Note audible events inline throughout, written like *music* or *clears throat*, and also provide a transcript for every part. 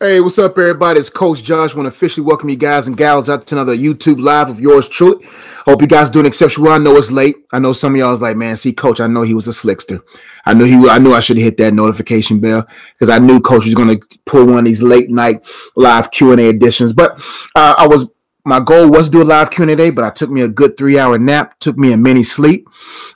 Hey, what's up, everybody? It's Coach Josh. I want to officially welcome you guys and gals out to another YouTube live of yours truly. Hope you guys doing exceptional. I know it's late. I know some of y'all is like, man, see, Coach, I know he was a slickster. I knew he. I knew I should have hit that notification bell because I knew Coach was going to pull one of these late night live Q and A editions. But uh, I was my goal was to do a live Q&A day, but I took me a good three hour nap, took me a mini sleep.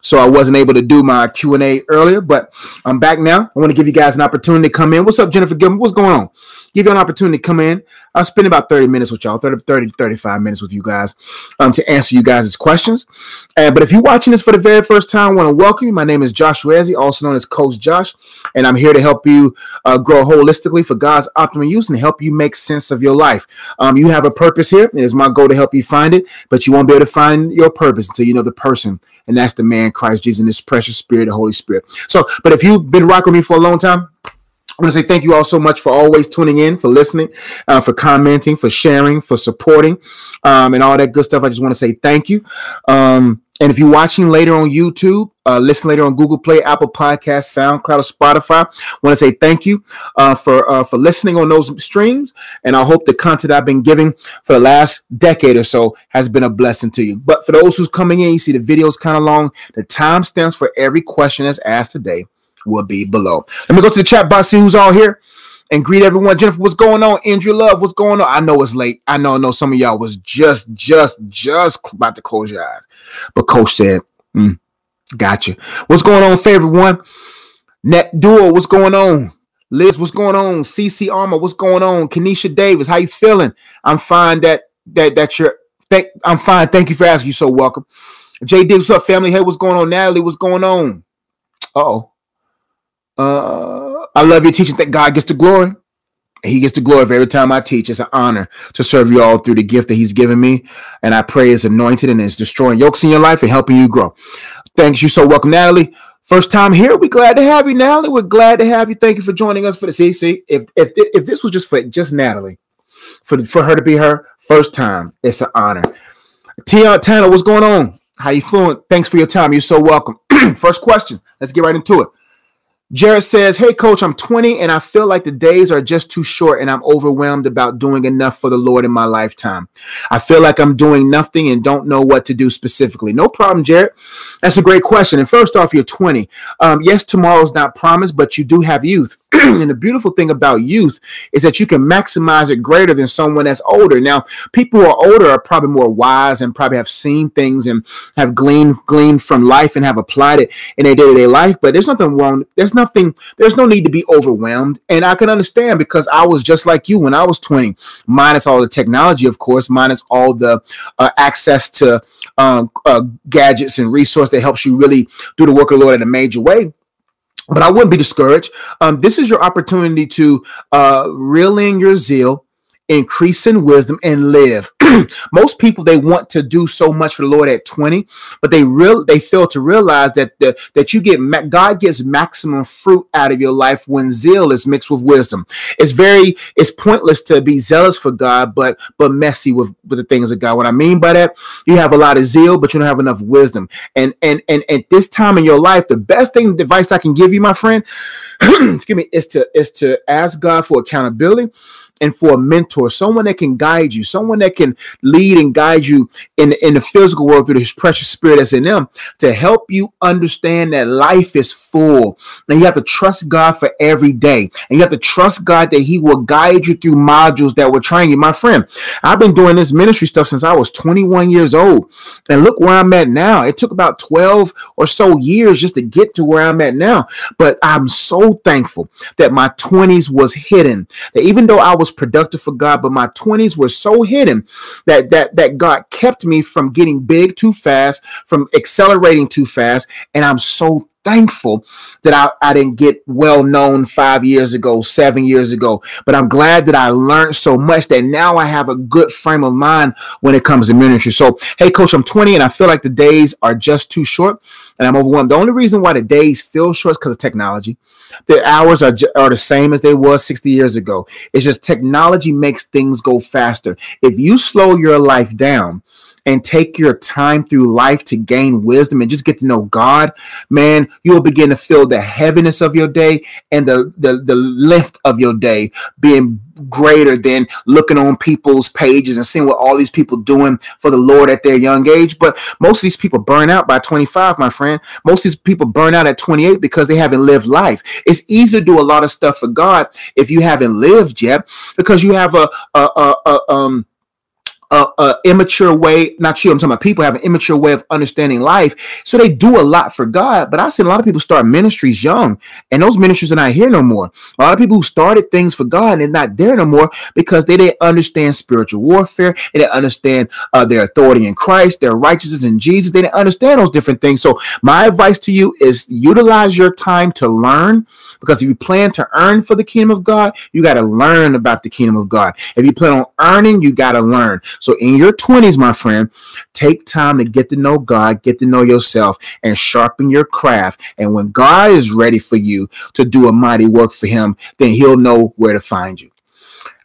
So I wasn't able to do my Q&A earlier, but I'm back now. I want to give you guys an opportunity to come in. What's up, Jennifer Gilman? What's going on? Give you an opportunity to come in. I'll spend about 30 minutes with y'all, 30, 30 35 minutes with you guys um, to answer you guys' questions. Uh, but if you're watching this for the very first time, I want to welcome you. My name is Joshua Ezzy, also known as Coach Josh, and I'm here to help you uh, grow holistically for God's optimal use and help you make sense of your life. Um, you have a purpose here. It is my goal to help you find it, but you won't be able to find your purpose until you know the person, and that's the man Christ Jesus and His precious Spirit, the Holy Spirit. So, but if you've been rocking with me for a long time, I want to say thank you all so much for always tuning in, for listening, uh, for commenting, for sharing, for supporting, um, and all that good stuff. I just want to say thank you. Um, and if you're watching later on YouTube, uh, listen later on Google Play, Apple Podcasts, SoundCloud, or Spotify, want to say thank you uh, for uh, for listening on those streams. And I hope the content I've been giving for the last decade or so has been a blessing to you. But for those who's coming in, you see the video's kind of long. The time timestamps for every question that's asked today will be below. Let me go to the chat box, see who's all here and greet everyone. Jennifer, what's going on? Andrew Love, what's going on? I know it's late. I know, I know some of y'all was just, just, just about to close your eyes. But Coach said, mm, gotcha. What's going on, favorite one? Net Duo, what's going on? Liz, what's going on? CC Armor, what's going on? Kenesha Davis, how you feeling? I'm fine that that that you're thank I'm fine. Thank you for asking. You so welcome. Jay Diggs, what's up, family? Hey, what's going on? Natalie, what's going on? oh. Uh, I love your teaching. That God gets the glory. He gets the glory every time I teach. It's an honor to serve you all through the gift that He's given me. And I pray it's anointed and it's destroying yokes in your life and helping you grow. Thanks. You're so welcome, Natalie. First time here. We're glad to have you, Natalie. We're glad to have you. Thank you for joining us for the. See, if if if this was just for just Natalie, for for her to be her first time, it's an honor. Tia Tanner, what's going on? How you feeling? Thanks for your time. You're so welcome. *clears throat* first question. Let's get right into it. Jared says, Hey, coach, I'm 20 and I feel like the days are just too short and I'm overwhelmed about doing enough for the Lord in my lifetime. I feel like I'm doing nothing and don't know what to do specifically. No problem, Jared. That's a great question. And first off, you're 20. Um, yes, tomorrow's not promised, but you do have youth. *clears throat* and the beautiful thing about youth is that you can maximize it greater than someone that's older. Now, people who are older are probably more wise and probably have seen things and have gleaned gleaned from life and have applied it in their day-to-day life. But there's nothing wrong. There's nothing, there's no need to be overwhelmed. And I can understand because I was just like you when I was 20, minus all the technology, of course, minus all the uh, access to um, uh, gadgets and resource that helps you really do the work of the Lord in a major way but I wouldn't be discouraged. Um, this is your opportunity to uh, reel in your zeal, increase in wisdom, and live. *clears throat* most people they want to do so much for the Lord at 20, but they real they fail to realize that the, that you get God gets maximum fruit out of your life when zeal is mixed with wisdom. It's very it's pointless to be zealous for God, but but messy with, with the things of God. What I mean by that, you have a lot of zeal, but you don't have enough wisdom. And and and at this time in your life, the best thing advice I can give you, my friend, *clears throat* excuse me, is to is to ask God for accountability and for a mentor, someone that can guide you, someone that can lead and guide you in, in the physical world through his precious spirit that's in them to help you understand that life is full. And you have to trust God for every day. And you have to trust God that he will guide you through modules that will train you. My friend, I've been doing this ministry stuff since I was 21 years old. And look where I'm at now. It took about 12 or so years just to get to where I'm at now. But I'm so thankful that my 20s was hidden. That even though I was productive for God, but my 20s were so hidden that that that God kept me from getting big too fast, from accelerating too fast, and I'm so thankful that I, I didn't get well known five years ago, seven years ago. But I'm glad that I learned so much that now I have a good frame of mind when it comes to ministry. So, hey, coach, I'm 20 and I feel like the days are just too short and I'm overwhelmed. The only reason why the days feel short is because of technology. The hours are, are the same as they were 60 years ago. It's just technology makes things go faster. If you slow your life down, and take your time through life to gain wisdom and just get to know God, man, you will begin to feel the heaviness of your day and the, the, the lift of your day being greater than looking on people's pages and seeing what all these people doing for the Lord at their young age. But most of these people burn out by 25, my friend. Most of these people burn out at 28 because they haven't lived life. It's easy to do a lot of stuff for God if you haven't lived yet because you have a, a, a, a um a, a, immature way, not you, I'm talking about people have an immature way of understanding life. So they do a lot for God. But I've seen a lot of people start ministries young, and those ministries are not here no more. A lot of people who started things for God and they're not there no more because they didn't understand spiritual warfare. They didn't understand uh, their authority in Christ, their righteousness in Jesus. They didn't understand those different things. So my advice to you is utilize your time to learn because if you plan to earn for the kingdom of God, you got to learn about the kingdom of God. If you plan on earning, you got to learn. So in your 20s, my friend, take time to get to know God, get to know yourself, and sharpen your craft. And when God is ready for you to do a mighty work for him, then he'll know where to find you.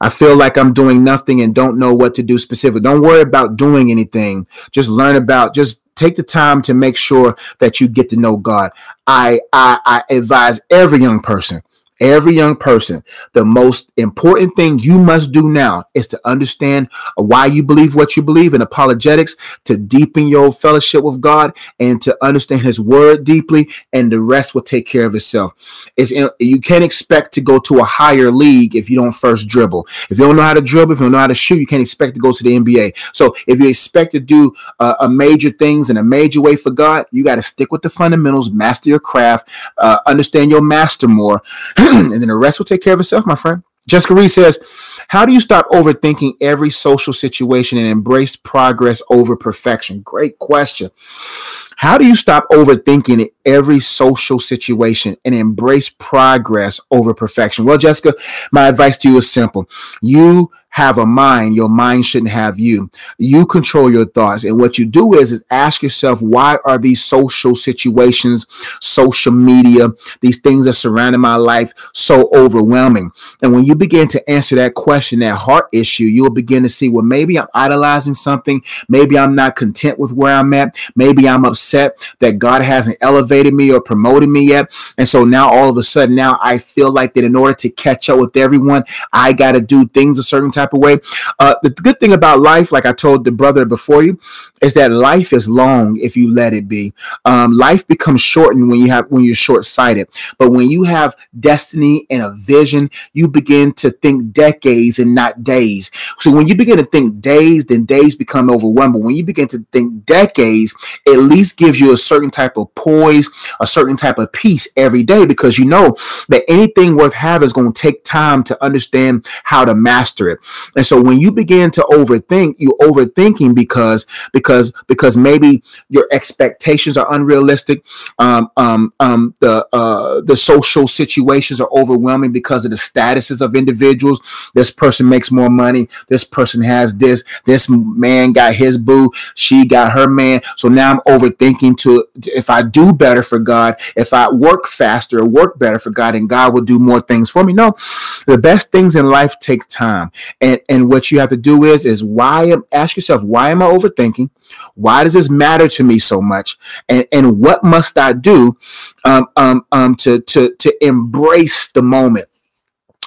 I feel like I'm doing nothing and don't know what to do specifically. Don't worry about doing anything. Just learn about, just take the time to make sure that you get to know God. I, I, I advise every young person Every young person, the most important thing you must do now is to understand why you believe what you believe in apologetics, to deepen your fellowship with God, and to understand His Word deeply, and the rest will take care of itself. It's you can't expect to go to a higher league if you don't first dribble. If you don't know how to dribble, if you don't know how to shoot, you can't expect to go to the NBA. So if you expect to do uh, a major things in a major way for God, you got to stick with the fundamentals, master your craft, uh, understand your master more. *clears throat* and then the rest will take care of itself, my friend. Jessica Reed says, How do you stop overthinking every social situation and embrace progress over perfection? Great question. How do you stop overthinking every social situation and embrace progress over perfection? Well, Jessica, my advice to you is simple. You have a mind, your mind shouldn't have you. You control your thoughts. And what you do is, is ask yourself, why are these social situations, social media, these things that surrounding my life so overwhelming? And when you begin to answer that question, that heart issue, you'll begin to see, well, maybe I'm idolizing something. Maybe I'm not content with where I'm at. Maybe I'm upset that God hasn't elevated me or promoted me yet. And so now all of a sudden, now I feel like that in order to catch up with everyone, I got to do things a certain type of way. Uh, the good thing about life, like I told the brother before you, is that life is long if you let it be. Um, life becomes shortened when you have when you're short sighted, but when you have destiny and a vision, you begin to think decades and not days. So when you begin to think days, then days become overwhelming. When you begin to think decades, at least gives you a certain type of poise, a certain type of peace every day because you know that anything worth having is going to take time to understand how to master it. And so when you begin to overthink, you're overthinking because because because maybe your expectations are unrealistic. Um, um, um, the uh, the social situations are overwhelming because of the statuses of individuals. This person makes more money. This person has this. This man got his boo. She got her man. So now I'm overthinking to if I do better for God, if I work faster, work better for God, and God will do more things for me. No, the best things in life take time. And and what you have to do is is why ask yourself why am I overthinking? Why does this matter to me so much? And and what must I do um, um, um, to to to embrace the moment?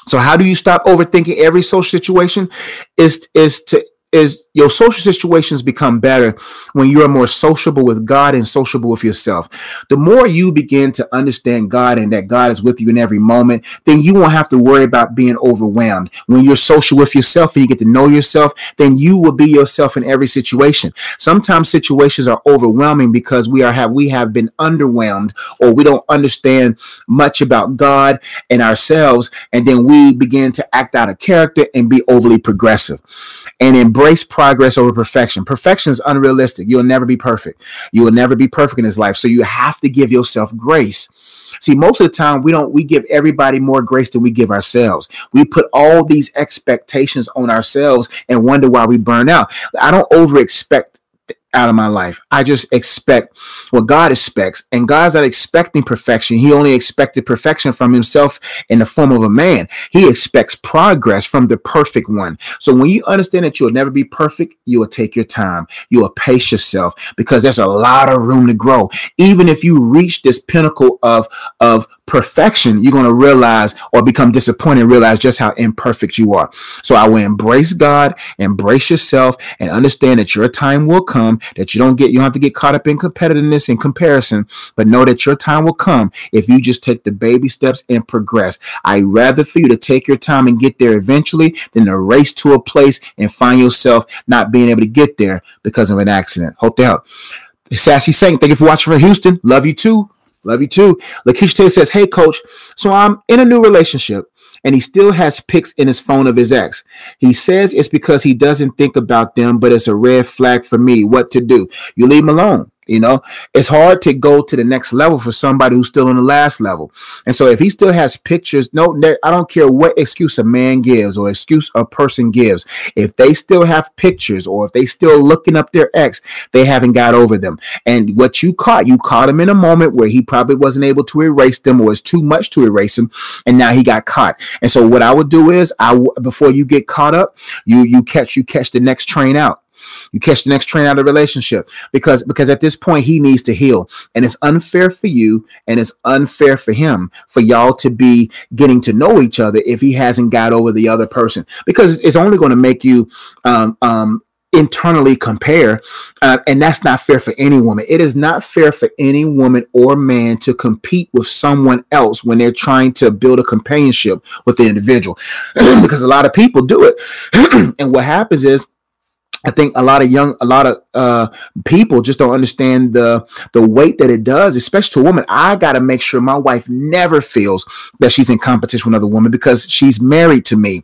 So how do you stop overthinking every social situation? Is is to is your social situations become better when you are more sociable with God and sociable with yourself. The more you begin to understand God and that God is with you in every moment, then you won't have to worry about being overwhelmed. When you're social with yourself and you get to know yourself, then you will be yourself in every situation. Sometimes situations are overwhelming because we are have we have been underwhelmed or we don't understand much about God and ourselves and then we begin to act out of character and be overly progressive. And embrace progress over perfection. Perfection is unrealistic. You'll never be perfect. You will never be perfect in this life. So you have to give yourself grace. See, most of the time we don't we give everybody more grace than we give ourselves. We put all these expectations on ourselves and wonder why we burn out. I don't over expect out of my life. I just expect what God expects. And God's not expecting perfection. He only expected perfection from himself in the form of a man. He expects progress from the perfect one. So when you understand that you'll never be perfect, you will take your time. You will pace yourself because there's a lot of room to grow. Even if you reach this pinnacle of, of perfection, you're going to realize or become disappointed and realize just how imperfect you are. So I will embrace God, embrace yourself, and understand that your time will come, that you don't get, you don't have to get caught up in competitiveness and comparison, but know that your time will come if you just take the baby steps and progress. I rather for you to take your time and get there eventually than to race to a place and find yourself not being able to get there because of an accident. Hope to help. Sassy Saint, thank you for watching from Houston. Love you too. Love you too. Lakeisha Taylor says, Hey, coach, so I'm in a new relationship and he still has pics in his phone of his ex. He says it's because he doesn't think about them, but it's a red flag for me. What to do? You leave him alone. You know, it's hard to go to the next level for somebody who's still on the last level. And so if he still has pictures, no, I don't care what excuse a man gives or excuse a person gives. If they still have pictures or if they still looking up their ex, they haven't got over them. And what you caught, you caught him in a moment where he probably wasn't able to erase them or it's too much to erase them. And now he got caught. And so what I would do is I, before you get caught up, you, you catch, you catch the next train out. You catch the next train out of the relationship. Because because at this point he needs to heal, and it's unfair for you and it's unfair for him for y'all to be getting to know each other if he hasn't got over the other person. Because it's only going to make you um, um, internally compare uh, and that's not fair for any woman. It is not fair for any woman or man to compete with someone else when they're trying to build a companionship with the individual. *clears throat* Because a lot of people do it. *clears throat* And what happens is I think a lot of young, a lot of uh, people just don't understand the the weight that it does, especially to a woman. I got to make sure my wife never feels that she's in competition with another woman because she's married to me.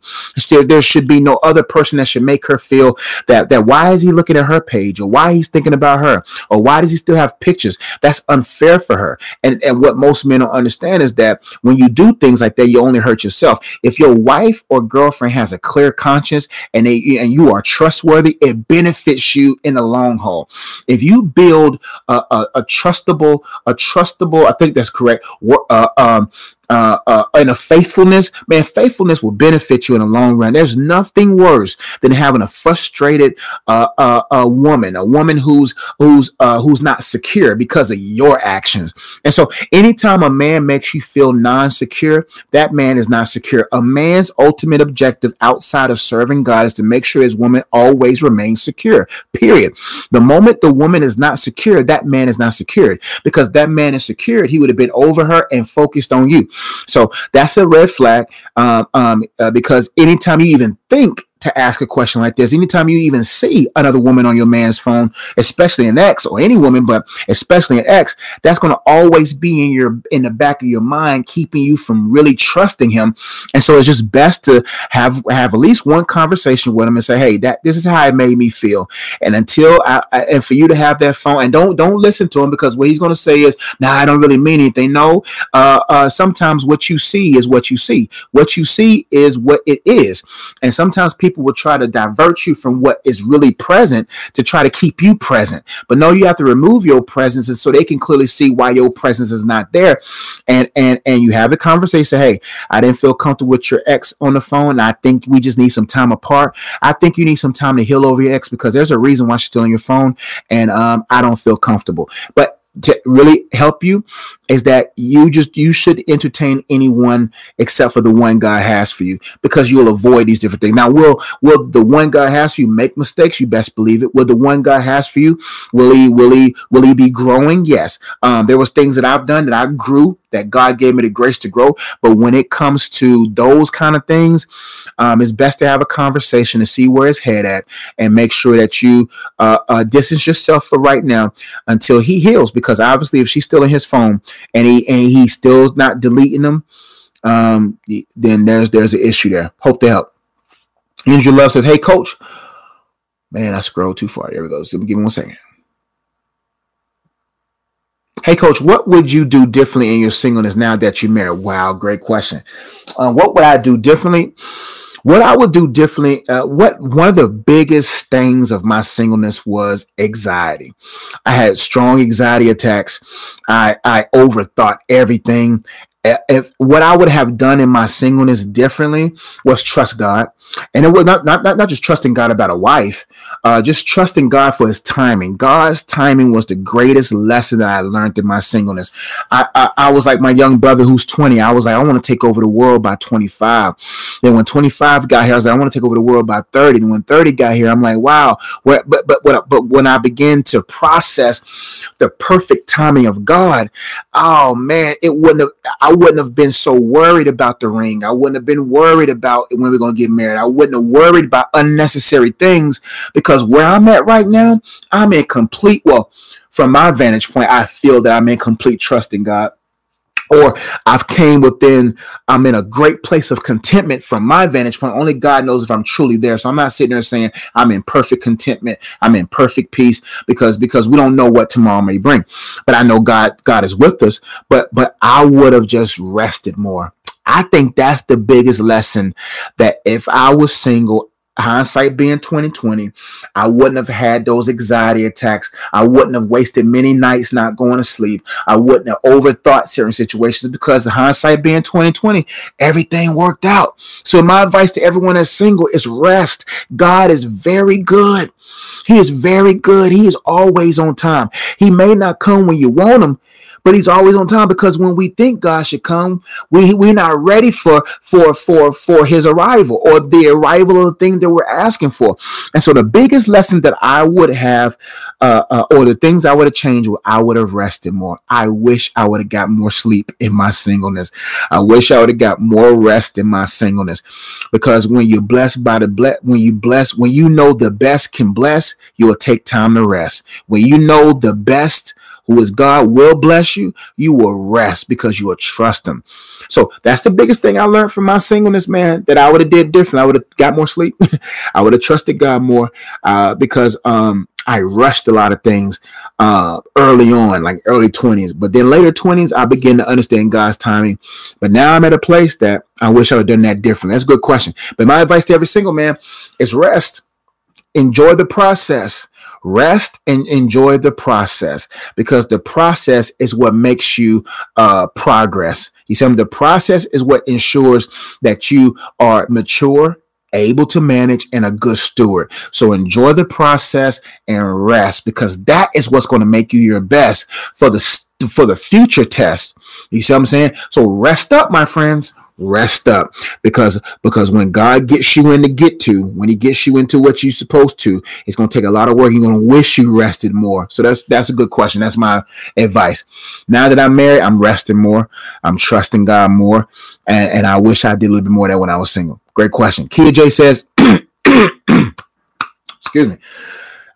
There, there should be no other person that should make her feel that that why is he looking at her page or why he's thinking about her or why does he still have pictures? That's unfair for her. And and what most men don't understand is that when you do things like that, you only hurt yourself. If your wife or girlfriend has a clear conscience and they and you are trustworthy it benefits you in the long haul. If you build a, a, a trustable, a trustable, I think that's correct, uh, um, uh, uh, and a faithfulness, man, faithfulness will benefit you in the long run. There's nothing worse than having a frustrated uh, uh, a woman, a woman who's who's uh, who's not secure because of your actions. And so, anytime a man makes you feel non-secure, that man is not secure. A man's ultimate objective outside of serving God is to make sure his woman always remains secure. Period. The moment the woman is not secure, that man is not secured because that man is secured. He would have been over her and focused on you. So that's a red flag um, um, uh, because anytime you even think to ask a question like this. Anytime you even see another woman on your man's phone, especially an ex or any woman, but especially an ex, that's going to always be in your in the back of your mind, keeping you from really trusting him. And so it's just best to have have at least one conversation with him and say, "Hey, that this is how it made me feel." And until I, I and for you to have that phone and don't don't listen to him because what he's going to say is, "Nah, I don't really mean anything." No, uh, uh, sometimes what you see is what you see. What you see is what it is, and sometimes people people will try to divert you from what is really present to try to keep you present. But no, you have to remove your presence so they can clearly see why your presence is not there. And and and you have the conversation. Hey, I didn't feel comfortable with your ex on the phone. I think we just need some time apart. I think you need some time to heal over your ex because there's a reason why she's still on your phone, and um, I don't feel comfortable. But to really help you is that you just you should entertain anyone except for the one God has for you because you'll avoid these different things. Now, will will the one God has for you make mistakes? You best believe it. Will the one God has for you will he will he will he be growing? Yes. Um, there was things that I've done that I grew that God gave me the grace to grow. But when it comes to those kind of things, um, it's best to have a conversation to see where his head at and make sure that you uh, uh, distance yourself for right now until he heals. Because obviously, if she's still in his phone and he and he's still not deleting them, um, then there's there's an issue there. Hope to help. Andrew Love says, "Hey, coach." Man, I scrolled too far. There we go. Give me one second. Hey, coach, what would you do differently in your singleness now that you're married? Wow, great question. Um, what would I do differently? What I would do differently, uh, what one of the biggest things of my singleness was anxiety. I had strong anxiety attacks. I I overthought everything if what I would have done in my singleness differently was trust God, and it was not not not, not just trusting God about a wife, uh, just trusting God for His timing. God's timing was the greatest lesson that I learned in my singleness. I I, I was like my young brother who's twenty. I was like I want to take over the world by twenty five. Then when twenty five got here, I was like I want to take over the world by thirty. And when thirty got here, I'm like wow. But but but but when I began to process the perfect timing of God, oh man, it wouldn't have. I wouldn't have been so worried about the ring. I wouldn't have been worried about when we're going to get married. I wouldn't have worried about unnecessary things because where I'm at right now, I'm in complete, well, from my vantage point, I feel that I'm in complete trust in God or I've came within, I'm in a great place of contentment from my vantage point. Only God knows if I'm truly there. So I'm not sitting there saying I'm in perfect contentment, I'm in perfect peace because because we don't know what tomorrow may bring. But I know God God is with us. But but I would have just rested more. I think that's the biggest lesson that if I was single, hindsight being 2020 i wouldn't have had those anxiety attacks. I wouldn't have wasted many nights not going to sleep. I wouldn't have overthought certain situations because hindsight being 2020 everything worked out. So my advice to everyone that's single is rest. God is very good. He is very good. He is always on time. He may not come when you want him but he's always on time because when we think God should come, we we're not ready for for for for his arrival or the arrival of the thing that we're asking for. And so the biggest lesson that I would have, uh, uh, or the things I would have changed, I would have rested more. I wish I would have got more sleep in my singleness. I wish I would have got more rest in my singleness, because when you're blessed by the bless, when you bless, when you know the best can bless, you will take time to rest. When you know the best who is God will bless you, you will rest because you will trust him. So that's the biggest thing I learned from my singleness, man, that I would have did different. I would have got more sleep. *laughs* I would have trusted God more uh, because um, I rushed a lot of things uh, early on, like early 20s. But then later 20s, I began to understand God's timing. But now I'm at a place that I wish I would have done that different. That's a good question. But my advice to every single man is rest. Enjoy the process rest and enjoy the process because the process is what makes you uh, progress. You see, the process is what ensures that you are mature, able to manage, and a good steward. So enjoy the process and rest because that is what's going to make you your best for the for the future test. You see what I'm saying? So rest up, my friends rest up. Because because when god gets you in to get to when he gets you into what you're supposed to it's going to take a lot of work. You're going to wish you rested more. So that's that's a good question. That's my advice. Now that i'm married i'm resting more. I'm trusting god more. And, and i wish i did a little bit more of that when i was single. Great question. Kia j says *clears throat* excuse me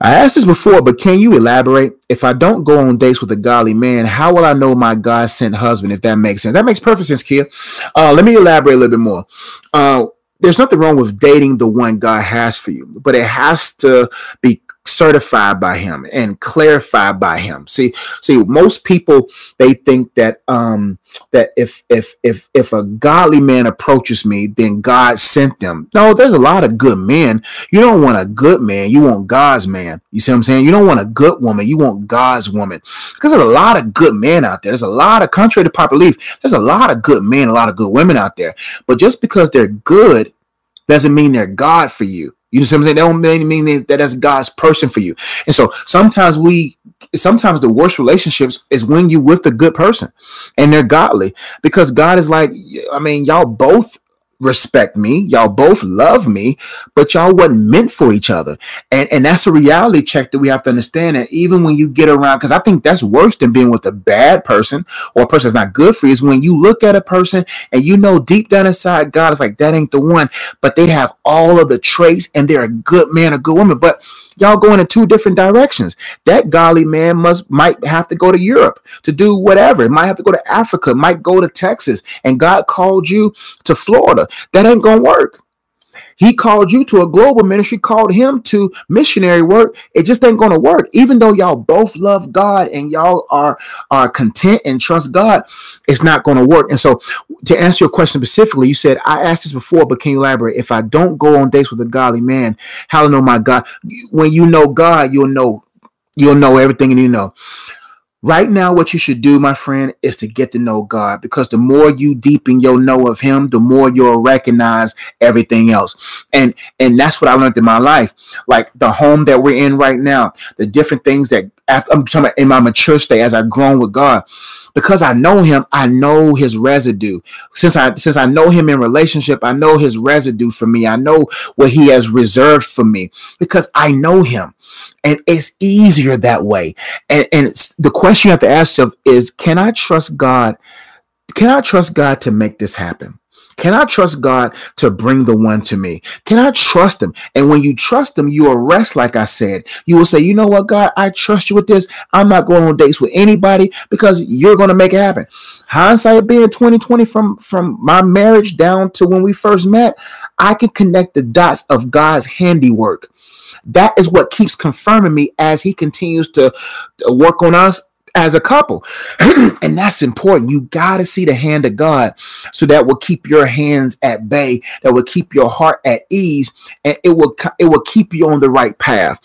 I asked this before, but can you elaborate? If I don't go on dates with a godly man, how will I know my God sent husband? If that makes sense, that makes perfect sense, Kia. Uh, let me elaborate a little bit more. Uh, there's nothing wrong with dating the one God has for you, but it has to be certified by him and clarified by him. See see most people they think that um that if if if if a godly man approaches me then god sent them. No there's a lot of good men. You don't want a good man. You want god's man. You see what i'm saying? You don't want a good woman. You want god's woman. Because there's a lot of good men out there. There's a lot of contrary to popular belief there's a lot of good men a lot of good women out there. But just because they're good doesn't mean they're god for you you know what I'm saying? That don't mean that that's God's person for you. And so sometimes we, sometimes the worst relationships is when you with a good person and they're godly because God is like, I mean, y'all both respect me. Y'all both love me but y'all wasn't meant for each other. And and that's a reality check that we have to understand. That even when you get around because i think that's worse than being with a bad person or a person that's not good for you is when you look at a person and you know deep down inside god is like that ain't the one. But they have all of the traits and they're a good man a good woman. But y'all going in two different directions. That golly man must might have to go to Europe to do whatever. It might have to go to Africa, might go to Texas, and God called you to Florida. That ain't gonna work. He called you to a global ministry, called him to missionary work. It just ain't going to work. Even though y'all both love God and y'all are are content and trust God, it's not going to work. And so, to answer your question specifically, you said I asked this before, but can you elaborate? If I don't go on dates with a godly man, how know my God? When you know God, you'll know you'll know everything and you know. Right now, what you should do, my friend, is to get to know God because the more you deepen your know of Him, the more you'll recognize everything else. And and that's what I learned in my life. Like the home that we're in right now, the different things that after, I'm talking about in my mature state as I've grown with God because I know him, I know his residue. Since I since I know him in relationship, I know his residue for me. I know what he has reserved for me because I know him. And it's easier that way. And and the question you have to ask yourself is can I trust God? Can I trust God to make this happen? Can I trust God to bring the one to me? Can I trust him? And when you trust him, you will rest, like I said. You will say, you know what, God, I trust you with this. I'm not going on dates with anybody because you're going to make it happen. Hindsight being 2020 from, from my marriage down to when we first met, I can connect the dots of God's handiwork. That is what keeps confirming me as he continues to work on us as a couple. *clears throat* and that's important. You got to see the hand of God so that will keep your hands at bay, that will keep your heart at ease, and it will it will keep you on the right path.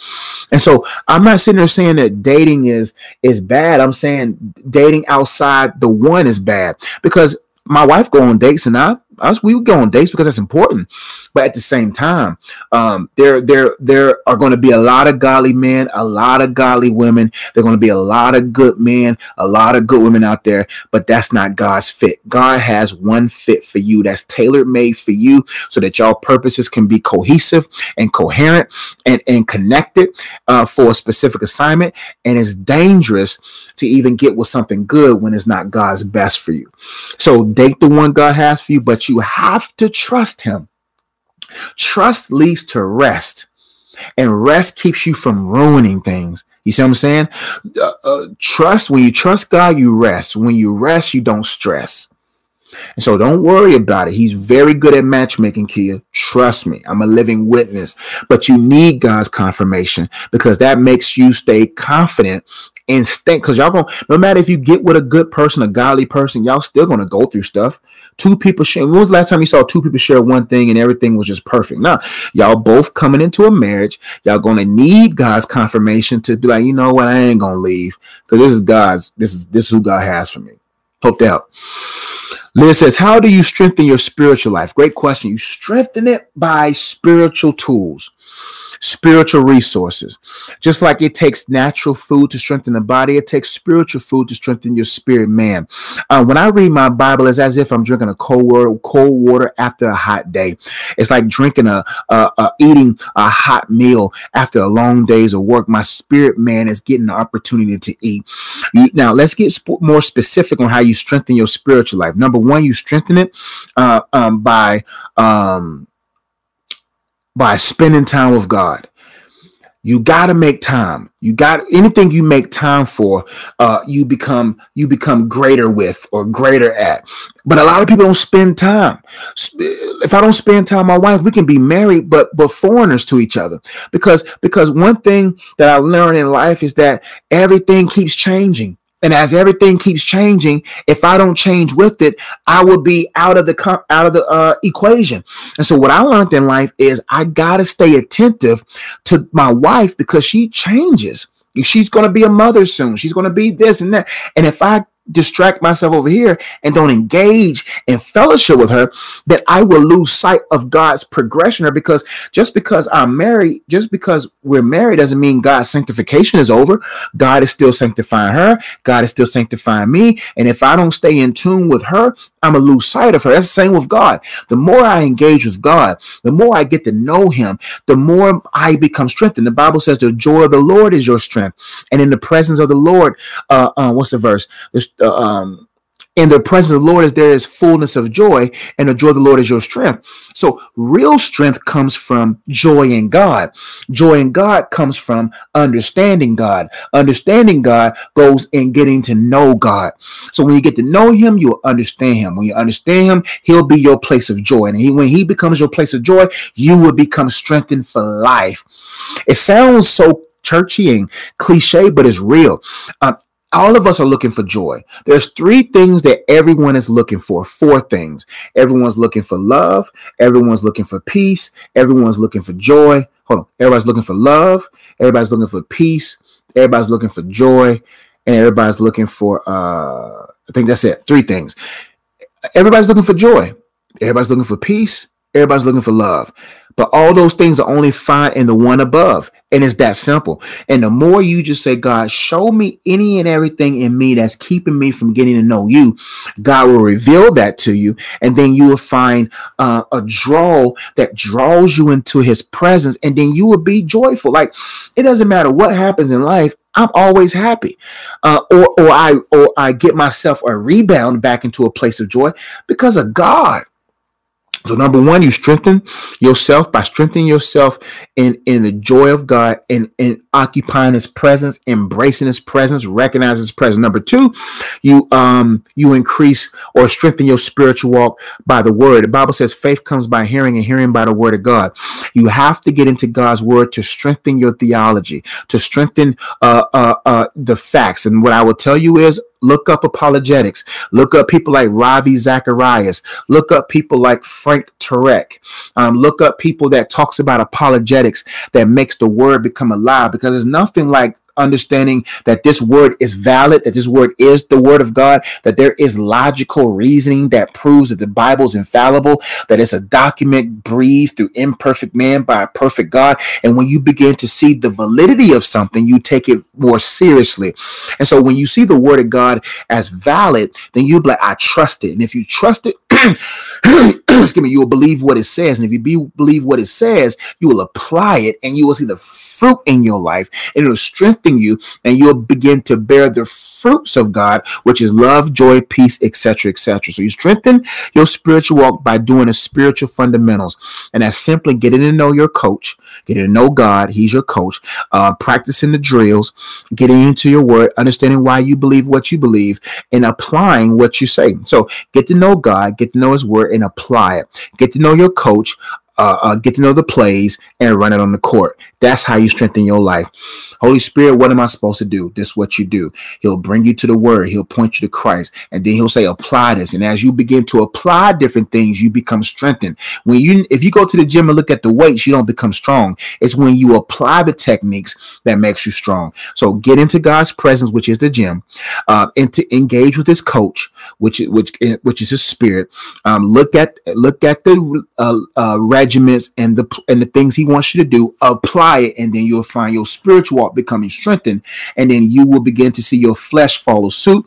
And so I'm not sitting there saying that dating is is bad. I'm saying dating outside the one is bad because my wife go on dates and I us we would go on dates because that's important. But at the same time um, there there there are going to be a lot of godly men a lot of godly women. There are going to be a lot of good men a lot of good women out there but that's not god's fit. God has one fit for you that's tailor made for you so that y'all purposes can be cohesive and coherent and and connected uh, for a specific assignment. And it's dangerous to even get with something good when it's not god's best for you. So date the one god has for you but you have to trust him. Trust leads to rest, and rest keeps you from ruining things. You see what I'm saying? Uh, uh, trust, when you trust God, you rest. When you rest, you don't stress. And so don't worry about it. He's very good at matchmaking, Kia. Trust me. I'm a living witness. But you need God's confirmation because that makes you stay confident stay. Because y'all gonna no matter if you get with a good person, a godly person, y'all still gonna go through stuff. Two people share. When was the last time you saw two people share one thing and everything was just perfect? Now, y'all both coming into a marriage. Y'all gonna need God's confirmation to be like, you know what, I ain't gonna leave because this is God's. This is this is who God has for me. Hope that. Liz says, How do you strengthen your spiritual life? Great question. You strengthen it by spiritual tools spiritual resources. Just like it takes natural food to strengthen the body, it takes spiritual food to strengthen your spirit man. Uh, when I read my Bible, it's as if I'm drinking a cold water, cold water after a hot day. It's like drinking a, a, a eating a hot meal after a long days of work. My spirit man is getting the opportunity to eat. Now, let's get sp- more specific on how you strengthen your spiritual life. Number one, you strengthen it uh, um, by um, by spending time with God. You got to make time. You got anything you make time for, uh, you become you become greater with or greater at. But a lot of people don't spend time. If I don't spend time, my wife, we can be married, but but foreigners to each other. Because because one thing that I learned in life is that everything keeps changing. And as everything keeps changing, if I don't change with it, I will be out of the out of the uh, equation. And so, what I learned in life is I gotta stay attentive to my wife because she changes. She's to be a mother soon. She's to be this and that. And if I distract myself over here and don't engage in fellowship with her, that I will lose sight of God's progression. Or because just because I'm married, just because we're married doesn't mean God's sanctification is over. God is still sanctifying her. God is still sanctifying me. And if I don't stay in tune with her, I'm gonna lose sight of her. That's the same with God. The more I engage with God, the more I get to know Him, the more I become strengthened. The Bible says, "The joy of the Lord is your strength," and in the presence of the Lord, uh, uh what's the verse? There's, um, in the presence of the Lord is there is fullness of joy, and the joy of the Lord is your strength. So real strength comes from joy in God. Joy in God comes from understanding God. Understanding God goes in getting to know God. So when you get to know Him, you'll understand Him. When you understand Him, He'll be your place of joy. And he, when He becomes your place of joy, you will become strengthened for life. It sounds so churchy and cliche, but it's real. Um, all of us are looking for joy. There's three things that everyone is looking for. Four things. Everyone's looking for love. Everyone's looking for peace. Everyone's looking for joy. Hold on. Everybody's looking for love. Everybody's looking for peace. Everybody's looking for joy. And everybody's looking for uh I think that's it. Three things. Everybody's looking for joy. Everybody's looking for peace. Everybody's looking for love. But all those things are only found in the one above. And it's that simple. And the more you just say, God, show me any and everything in me that's keeping me from getting to know you, God will reveal that to you. And then you will find uh, a draw that draws you into his presence. And then you will be joyful. Like it doesn't matter what happens in life. I'm always happy, uh, or or I or I get myself a rebound back into a place of joy because of God. So number one, you strengthen yourself by strengthening yourself in, in the joy of God and, and occupying his presence, embracing his presence, recognizing his presence. Number two, you um you increase or strengthen your spiritual walk by the word. The Bible says faith comes by hearing and hearing by the word of God. You have to get into God's word to strengthen your theology, to strengthen uh, uh, uh, the facts. And what I will tell you is Look up apologetics. Look up people like Ravi Zacharias. Look up people like Frank Turek. Um, look up people that talks about apologetics that makes the word become alive because there's nothing like understanding that this word is valid, that this word is the word of God, that there is logical reasoning that proves that the Bible is infallible, that it's a document breathed through imperfect man by a perfect God. And when you begin to see the validity of something, you take it more seriously. And so when you see the word of God as valid, then you be like, I trust it. And if you trust it, *clears throat* excuse me, you will believe what it says. And if you be, believe what it says, you will apply it and you will see the fruit in your life and it'll strengthen you and you'll begin to bear the fruits of God, which is love, joy, peace, etc., etc. So you strengthen your spiritual walk by doing the spiritual fundamentals. And that's simply getting to know your coach, getting to know God. He's your coach, uh, practicing the drills, getting into your word, understanding why you believe what you believe, and applying what you say. So get to know God, get to know his word, and apply it. Get to know your coach, uh, uh, get to know the plays and run it on the court. That's how you strengthen your life. Holy Spirit, what am I supposed to do? This is what you do. He'll bring you to the word. He'll point you to Christ. And then he'll say, apply this. And as you begin to apply different things, you become strengthened. When you if you go to the gym and look at the weights, you don't become strong. It's when you apply the techniques that makes you strong. So get into God's presence, which is the gym, uh, and to engage with his coach, which which which is his spirit. Um, look at look at the uh, uh, regiments and the and the things he wants you to do. Apply it, and then you'll find your spiritual walk becoming strengthened, and then you will begin to see your flesh follow suit,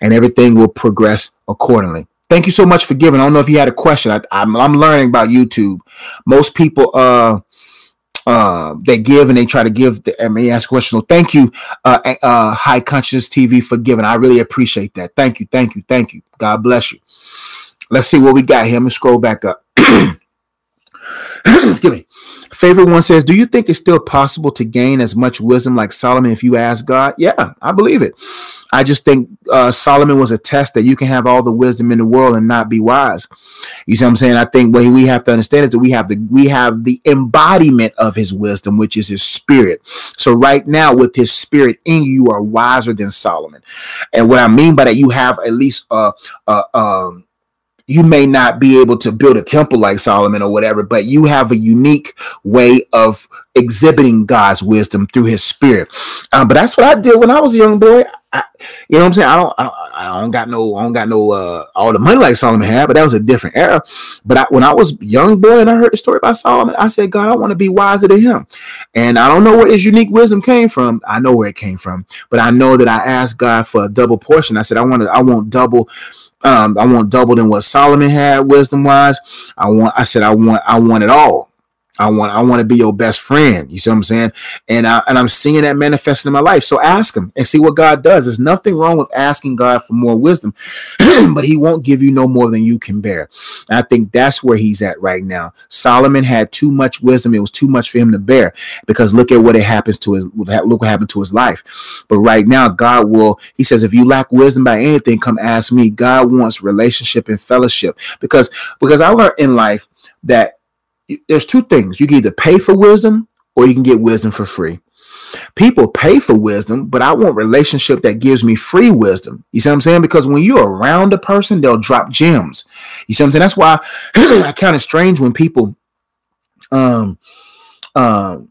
and everything will progress accordingly. Thank you so much for giving. I don't know if you had a question. I, am I'm, I'm learning about YouTube. Most people uh uh, they give and they try to give the, and they ask questions. So thank you, uh, uh, High Conscious TV for giving. I really appreciate that. Thank you, thank you, thank you. God bless you. Let's see what we got here. Let me scroll back up. *clears throat* *clears throat* Excuse me. Favorite one says, Do you think it's still possible to gain as much wisdom like Solomon if you ask God? Yeah, I believe it. I just think uh, Solomon was a test that you can have all the wisdom in the world and not be wise. You see what I'm saying? I think what we have to understand is that we have the we have the embodiment of his wisdom, which is his spirit. So right now, with his spirit in you, you are wiser than Solomon. And what I mean by that, you have at least a, a, um you may not be able to build a temple like Solomon or whatever, but you have a unique way of exhibiting God's wisdom through His Spirit. Um, but that's what I did when I was a young boy. I, you know what I'm saying? I don't, I don't, I don't got no, I don't got no uh, all the money like Solomon had, but that was a different era. But I, when I was young boy and I heard the story about Solomon, I said, God, I want to be wiser than him. And I don't know where his unique wisdom came from. I know where it came from, but I know that I asked God for a double portion. I said, I want to, I want double um, I want double than what Solomon had wisdom wise. I want. I said I want. I want it all. I want I want to be your best friend. You see what I'm saying? And I and I'm seeing that manifesting in my life. So ask him and see what God does. There's nothing wrong with asking God for more wisdom, *clears throat* but he won't give you no more than you can bear. And I think that's where he's at right now. Solomon had too much wisdom. It was too much for him to bear because look at what it happens to his look what happened to his life. But right now, God will, he says, if you lack wisdom by anything, come ask me. God wants relationship and fellowship because because I learned in life that there's two things. You can either pay for wisdom or you can get wisdom for free. People pay for wisdom, but I want relationship that gives me free wisdom. You see what I'm saying? Because when you're around a person, they'll drop gems. You see what I'm saying? That's why *clears throat* I kind of strange when people um um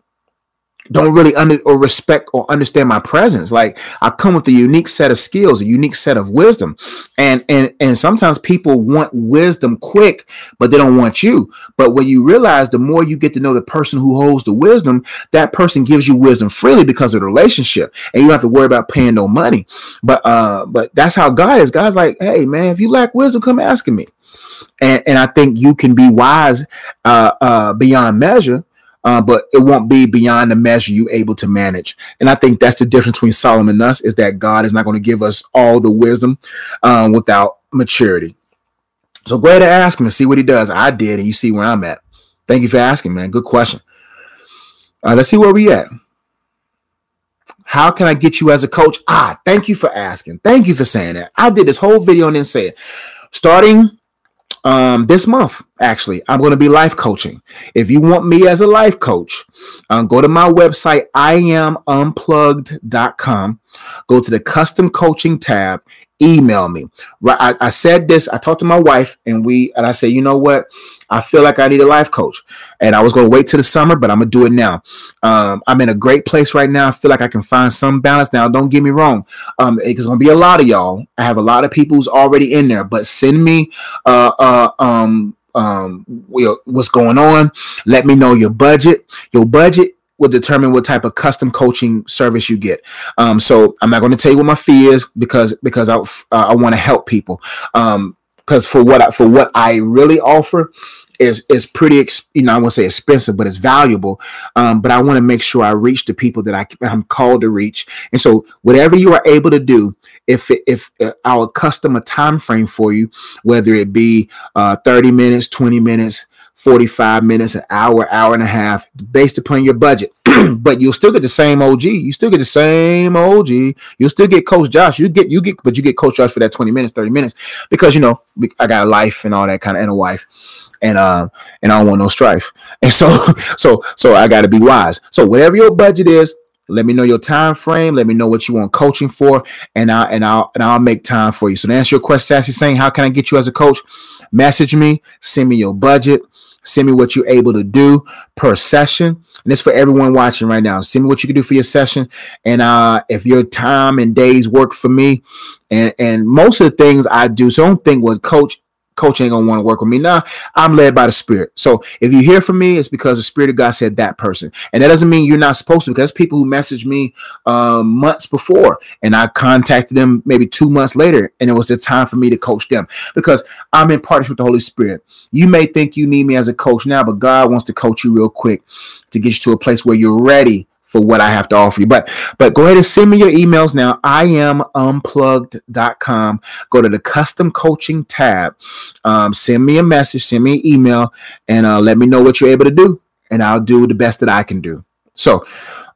don't really under or respect or understand my presence. Like I come with a unique set of skills, a unique set of wisdom. And and and sometimes people want wisdom quick, but they don't want you. But when you realize the more you get to know the person who holds the wisdom, that person gives you wisdom freely because of the relationship. And you don't have to worry about paying no money. But uh but that's how God is. God's like, hey man, if you lack wisdom, come asking me. And and I think you can be wise uh uh beyond measure uh, but it won't be beyond the measure you able to manage. And I think that's the difference between Solomon and us is that God is not going to give us all the wisdom um, without maturity. So go ahead and ask him and see what he does. I did, and you see where I'm at. Thank you for asking, man. Good question. Uh, let's see where we at. How can I get you as a coach? Ah, thank you for asking. Thank you for saying that. I did this whole video and then said, starting um, this month, actually, I'm going to be life coaching. If you want me as a life coach, um, go to my website, iamunplugged.com. Go to the custom coaching tab email me. Right, I, said this. I talked to my wife, and we and I said, you know what? I feel like I need a life coach, and I was going to wait till the summer, but I'm gonna do it now. Um, I'm in a great place right now. I feel like I can find some balance. Now, don't get me wrong. Um, it's gonna be a lot of y'all. I have a lot of people who's already in there, but send me uh uh um um what's going on. Let me know your budget. Your budget will determine what type of custom coaching service you get. Um, so I'm not going to tell you what my fee is because because I uh, I want to help people. Um, because for what I, for what I really offer is is pretty you know I won't say expensive, but it's valuable. Um, but I want to make sure I reach the people that I, I'm called to reach. And so whatever you are able to do, if if uh, I'll custom a time frame for you, whether it be uh, 30 minutes, 20 minutes, 45 minutes, an hour, hour and a half, based upon your budget. *clears throat* but you'll still get the same OG. You still get the same OG. You'll still get Coach Josh. You get you get, but you get Coach Josh for that 20 minutes, 30 minutes, because you know I got a life and all that kind of and a wife, and um and I don't want no strife. *laughs* And so so so I got to be wise. So whatever your budget is, let me know your time frame. Let me know what you want coaching for, and I and I'll and I'll make time for you. So to answer your question, Sassy, saying how can I get you as a coach? Message me. Send me your budget. Send me what you're able to do per session. And it's for everyone watching right now. Send me what you can do for your session. And uh, if your time and days work for me, and, and most of the things I do, so don't think with coach coach ain't gonna want to work with me. Nah, I'm led by the spirit. So if you hear from me, it's because the spirit of God said that person. And that doesn't mean you're not supposed to, because people who messaged me um, months before and I contacted them maybe two months later, and it was the time for me to coach them because I'm in partnership with the Holy Spirit. You may think you need me as a coach now, but God wants to coach you real quick to get you to a place where you're ready for what I have to offer you. But but go ahead and send me your emails now. I am unplugged.com. Go to the custom coaching tab. Um, send me a message, send me an email, and uh, let me know what you're able to do. And I'll do the best that I can do. So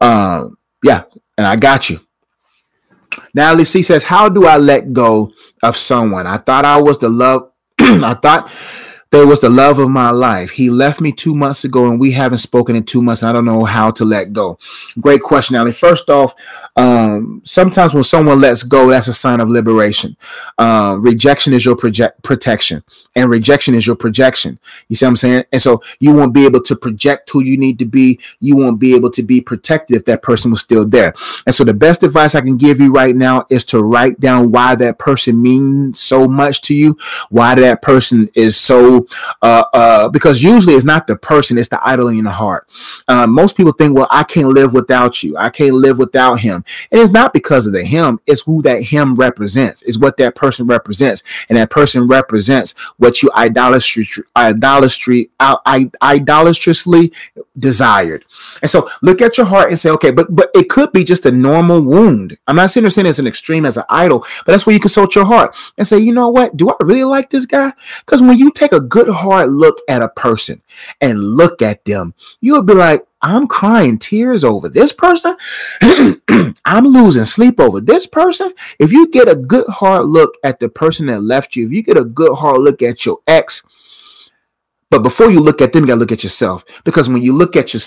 um, yeah, and I got you. Now, C says, How do I let go of someone? I thought I was the love. *clears throat* I thought there was the love of my life. He left me two months ago, and we haven't spoken in two months. I don't know how to let go. Great question, Ali. First off, um, sometimes when someone lets go, that's a sign of liberation. Uh, rejection is your project protection, and rejection is your projection. You see what I'm saying? And so you won't be able to project who you need to be. You won't be able to be protected if that person was still there. And so the best advice I can give you right now is to write down why that person means so much to you, why that person is so uh, uh, because usually it's not the person, it's the idol in the heart. Uh, most people think, well, I can't live without you. I can't live without him. And it's not because of the him, it's who that him represents, it's what that person represents. And that person represents what you idolatry, idolatry, idolatrously desired. And so look at your heart and say, okay, but but it could be just a normal wound. I'm not saying it's an extreme as an idol, but that's where you consult your heart and say, you know what? Do I really like this guy? Because when you take a good hard look at a person and look at them, you'll be like, I'm crying tears over this person. *clears throat* I'm losing sleep over this person. If you get a good hard look at the person that left you, if you get a good hard look at your ex, but before you look at them, you gotta look at yourself. Because when you look at your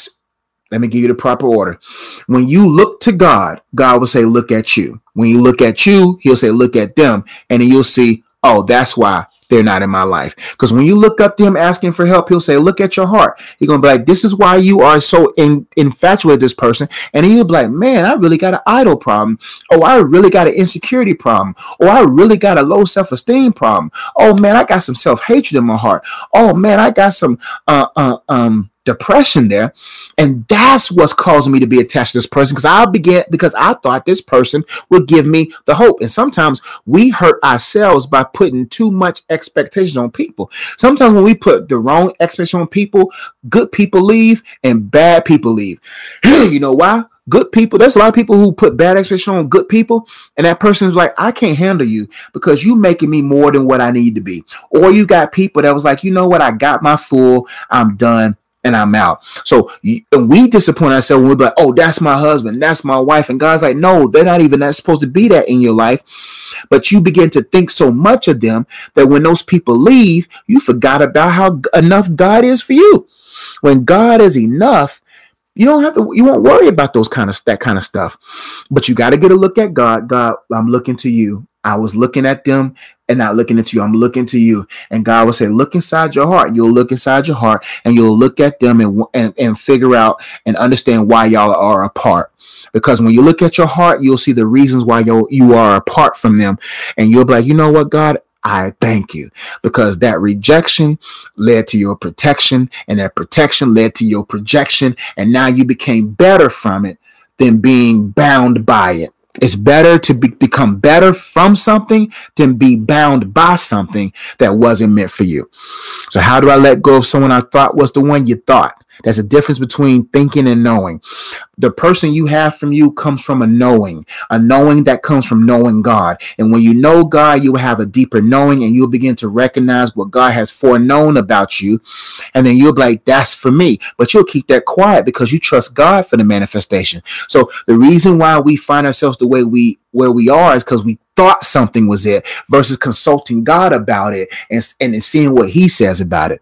let me give you the proper order. When you look to God, God will say, Look at you. When you look at you, He'll say, Look at them. And then you'll see, Oh, that's why they're not in my life. Because when you look up to him asking for help, he'll say, Look at your heart. He's gonna be like, This is why you are so in, infatuated this person. And he'll be like, Man, I really got an idol problem. Oh, I really got an insecurity problem. Oh, I really got a low self-esteem problem. Oh man, I got some self-hatred in my heart. Oh man, I got some uh uh um depression there. And that's what's causing me to be attached to this person because i began because i thought this person would give me the hope. And sometimes we hurt ourselves by putting too much expectation on people. Sometimes when we put the wrong expectation on people good people leave and bad people leave. *clears throat* You know why? Good people there's a lot of people who put bad expectations on good people and that person's like i can't handle you because you're making me more than what i need to be. Or you got people that was like you know what? I got my full i'm done and I'm out. So we disappoint ourselves when we're like, oh, that's my husband, that's my wife. And God's like, no, they're not even that supposed to be that in your life. But you begin to think so much of them that when those people leave, you forgot about how enough God is for you. When God is enough, you don't have to, you won't worry about those kind of that kind of stuff. But you got to get a look at God. God, I'm looking to you. I was looking at them and not looking into you. I'm looking to you. And God will say, look inside your heart. You'll look inside your heart and you'll look at them and, and, and figure out and understand why y'all are apart. Because when you look at your heart, you'll see the reasons why you you are apart from them. And you'll be like, you know what, God, I thank you because that rejection led to your protection and that protection led to your projection. And now you became better from it than being bound by it. It's better to be, become better from something than be bound by something that wasn't meant for you. So, how do I let go of someone I thought was the one you thought? There's a difference between thinking and knowing. The person you have from you comes from a knowing, a knowing that comes from knowing God. And when you know God, you will have a deeper knowing and you'll begin to recognize what God has foreknown about you. And then you'll be like, that's for me. But you'll keep that quiet because you trust God for the manifestation. So the reason why we find ourselves the way we where we are is because we thought something was it versus consulting God about it and, and seeing what he says about it.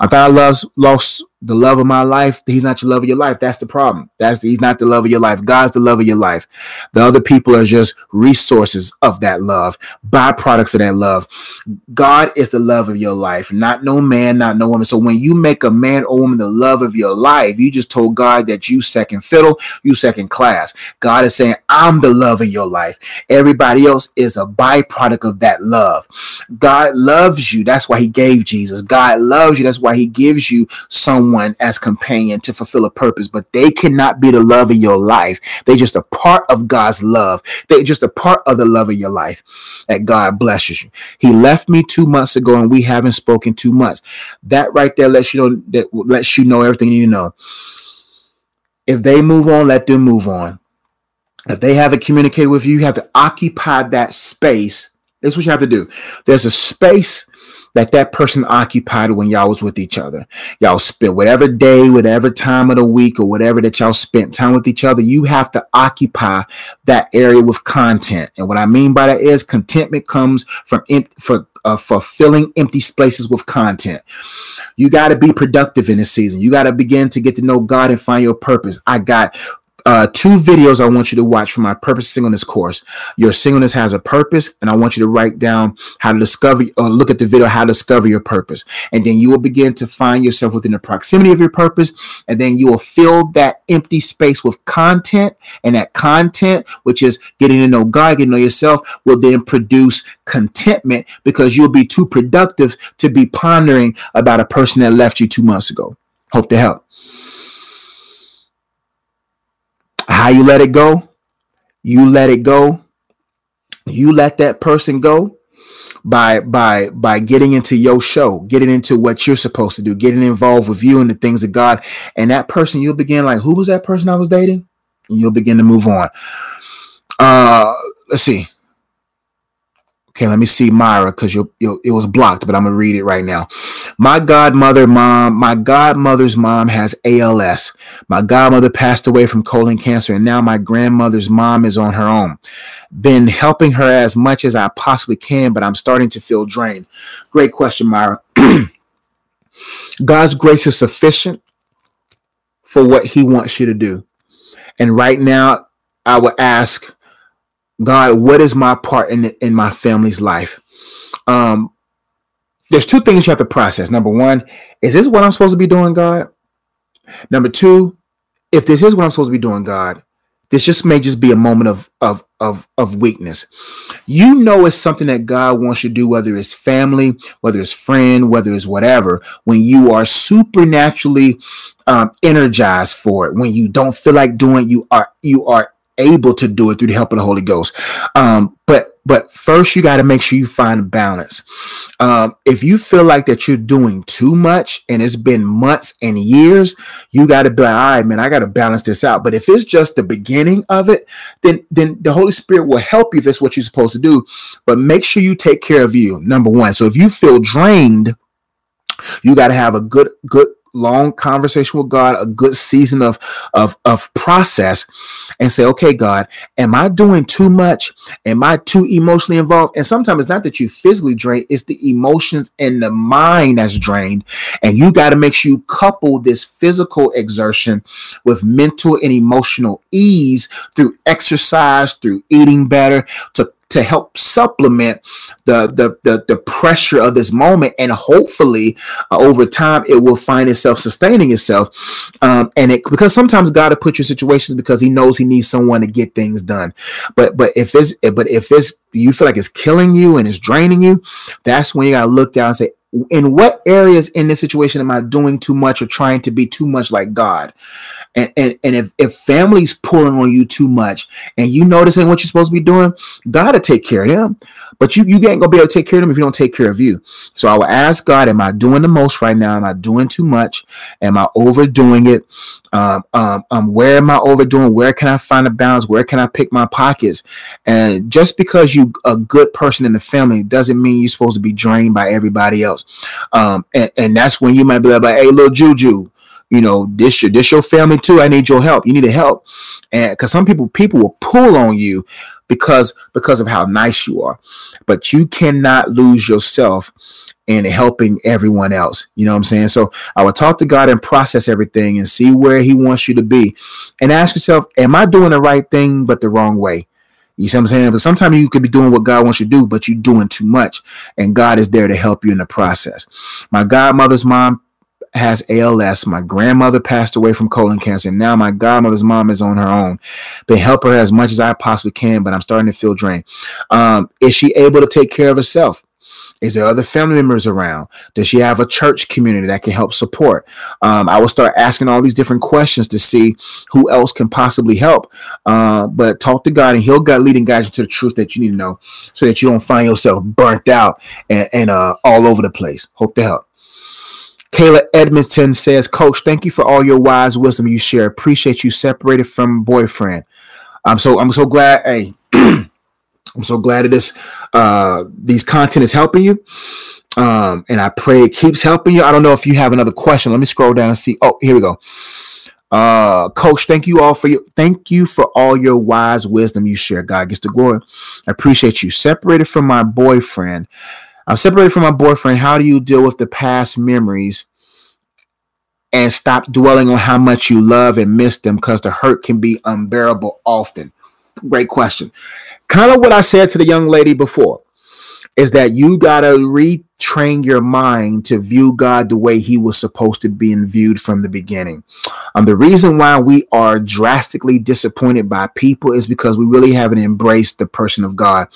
I thought I lost lost the love of my life. He's not your love of your life. That's the problem. That's the, he's not the love of your life. God's the love of your life. The other people are just resources of that love, byproducts of that love. God is the love of your life, not no man, not no woman. So when you make a man or woman the love of your life, you just told God that you second fiddle, you second class. God is saying, I'm the love of your life. Everybody else is a byproduct of that love. God loves you. That's why he gave Jesus. God loves you. That's why he gives you someone as companion to fulfill a purpose, but they cannot be the love of your life. They're just a part of God's love. They're just a part of the love of your life that God blesses you. He left me two months ago and we haven't spoken two months. That right there lets you know that lets you know everything you need to know. If they move on, let them move on. If they haven't communicated with you, you have to occupy that space. That's what you have to do. There's a space that that person occupied when y'all was with each other. Y'all spent whatever day, whatever time of the week, or whatever that y'all spent time with each other. You have to occupy that area with content. And what I mean by that is contentment comes from for uh, fulfilling empty spaces with content. You got to be productive in this season. You got to begin to get to know God and find your purpose. I got uh, two videos I want you to watch for my Purpose Singleness course. Your singleness has a purpose, and I want you to write down how to discover or look at the video how to discover your purpose. And then you will begin to find yourself within the proximity of your purpose, and then you will fill that empty space with content, and that content, which is getting to know God, getting to know yourself, will then produce contentment because you'll be too productive to be pondering about a person that left you two months ago. Hope to help. How you let it go? You let it go. You let that person go by by by getting into your show, getting into what you're supposed to do, getting involved with you and the things of God. And that person, you'll begin like, who was that person I was dating? And you'll begin to move on. Uh let's see. Okay, let me see Myra because you it was blocked, but I'm gonna read it right now. My godmother mom, my godmother's mom has ALS. My godmother passed away from colon cancer, and now my grandmother's mom is on her own. Been helping her as much as I possibly can, but I'm starting to feel drained. Great question, Myra. *clears throat* God's grace is sufficient for what He wants you to do, and right now, I would ask God, what is my part in in my family's life? Um, there's two things you have to process. Number one, is this what I'm supposed to be doing, God? Number two, if this is what I'm supposed to be doing, God, this just may just be a moment of of of of weakness. You know it's something that God wants you to do, whether it's family, whether it's friend, whether it's whatever. When you are supernaturally um, energized for it, when you don't feel like doing, you are you are able to do it through the help of the Holy Ghost. Um, but but first you got to make sure you find balance. Um, if you feel like that you're doing too much and it's been months and years, you got to be like, all right, man, I got to balance this out. But if it's just the beginning of it, then then the Holy Spirit will help you if it's what you're supposed to do. But make sure you take care of you. Number one. So if you feel drained, you got to have a good good long conversation with God, a good season of of of process, and say, okay, God, am I doing too much? Am I too emotionally involved? And sometimes it's not that you physically drain; it's the emotions and the mind that's drained. And you got to make sure you couple this physical exertion with mental and emotional ease through exercise, through eating better, to to help supplement the, the the the, pressure of this moment. And hopefully uh, over time it will find itself sustaining itself. Um, and it because sometimes god will put you in situations because he knows he needs someone to get things done. But but if it's but if it's you feel like it's killing you and it's draining you that's when you gotta look down and say in what areas in this situation am I doing too much or trying to be too much like God? And and, and if, if family's pulling on you too much and you notice ain't what you're supposed to be doing, God to take care of them. But you, you ain't gonna be able to take care of them if you don't take care of you. So I will ask God, am I doing the most right now? Am I doing too much? Am I overdoing it? Um, um, um, where am I overdoing? Where can I find a balance? Where can I pick my pockets? And just because you a good person in the family doesn't mean you're supposed to be drained by everybody else. Um, and, and that's when you might be like, hey, little Juju, you know, this your this your family too. I need your help. You need to help. And because some people people will pull on you because because of how nice you are. But you cannot lose yourself in helping everyone else. You know what I'm saying? So I would talk to God and process everything and see where He wants you to be. And ask yourself, am I doing the right thing but the wrong way? You see what I'm saying? But sometimes you could be doing what God wants you to do, but you're doing too much. And God is there to help you in the process. My godmother's mom has ALS. My grandmother passed away from colon cancer. And now my godmother's mom is on her own. They help her as much as I possibly can, but I'm starting to feel drained. Um, is she able to take care of herself? Is there other family members around? Does she have a church community that can help support? Um, I will start asking all these different questions to see who else can possibly help. Uh, but talk to God, and He'll God lead and guide you to the truth that you need to know, so that you don't find yourself burnt out and, and uh, all over the place. Hope to help. Kayla Edmonton says, Coach, thank you for all your wise wisdom you share. Appreciate you separated from boyfriend. I'm so I'm so glad. Hey, *clears throat* I'm so glad that this uh these content is helping you. Um, and I pray it keeps helping you. I don't know if you have another question. Let me scroll down and see. Oh, here we go. Uh, coach, thank you all for your thank you for all your wise wisdom you share. God gets the glory. I appreciate you. Separated from my boyfriend. I'm separated from my boyfriend. How do you deal with the past memories and stop dwelling on how much you love and miss them because the hurt can be unbearable often? Great question. Kind of what I said to the young lady before is that you got to retrain your mind to view God the way he was supposed to be viewed from the beginning. Um, the reason why we are drastically disappointed by people is because we really haven't embraced the person of God.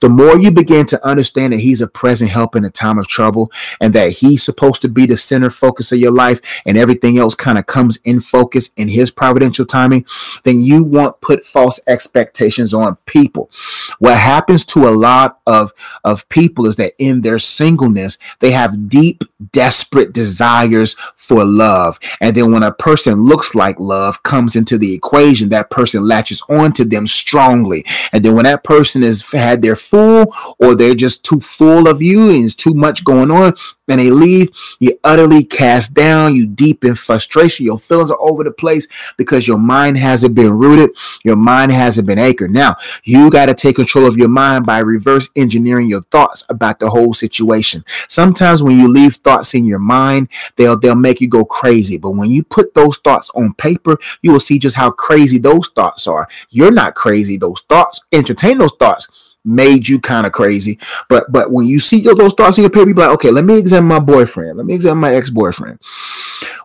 The more you begin to understand that he's a present help in a time of trouble and that he's supposed to be the center focus of your life and everything else kind of comes in focus in his providential timing, then you won't put false expectations on people. What happens to a lot of, of people is that in their singleness, they have deep, desperate desires for love. And then when a person looks like love comes into the equation, that person latches onto them strongly. And then when that person has had their full or they're just too full of you and it's too much going on, and they leave, you utterly cast down, you deep in frustration, your feelings are over the place because your mind hasn't been rooted, your mind hasn't been anchored. Now, you got to take control of your mind by reverse engineering your thoughts about the whole situation. Sometimes when you leave thoughts in your mind, they'll they'll make you go crazy. But when you put those thoughts on paper, you will see just how crazy those thoughts are. You're not crazy. Those thoughts, entertain those thoughts made you kind of crazy. But but when you see those thoughts in your paper, you like, okay, let me examine my boyfriend. Let me examine my ex-boyfriend.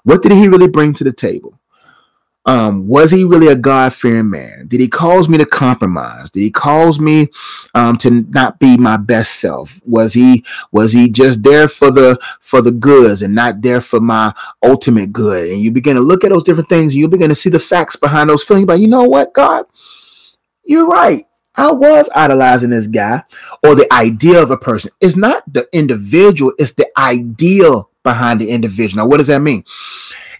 What did he really bring to the table? Um, was he really a God-fearing man? Did he cause me to compromise? Did he cause me um, to not be my best self? Was he was he just there for the for the goods and not there for my ultimate good? And you begin to look at those different things, you begin to see the facts behind those feelings. But you know what, God, you're right. I was idolizing this guy or the idea of a person. It's not the individual, it's the ideal behind the individual. Now, what does that mean?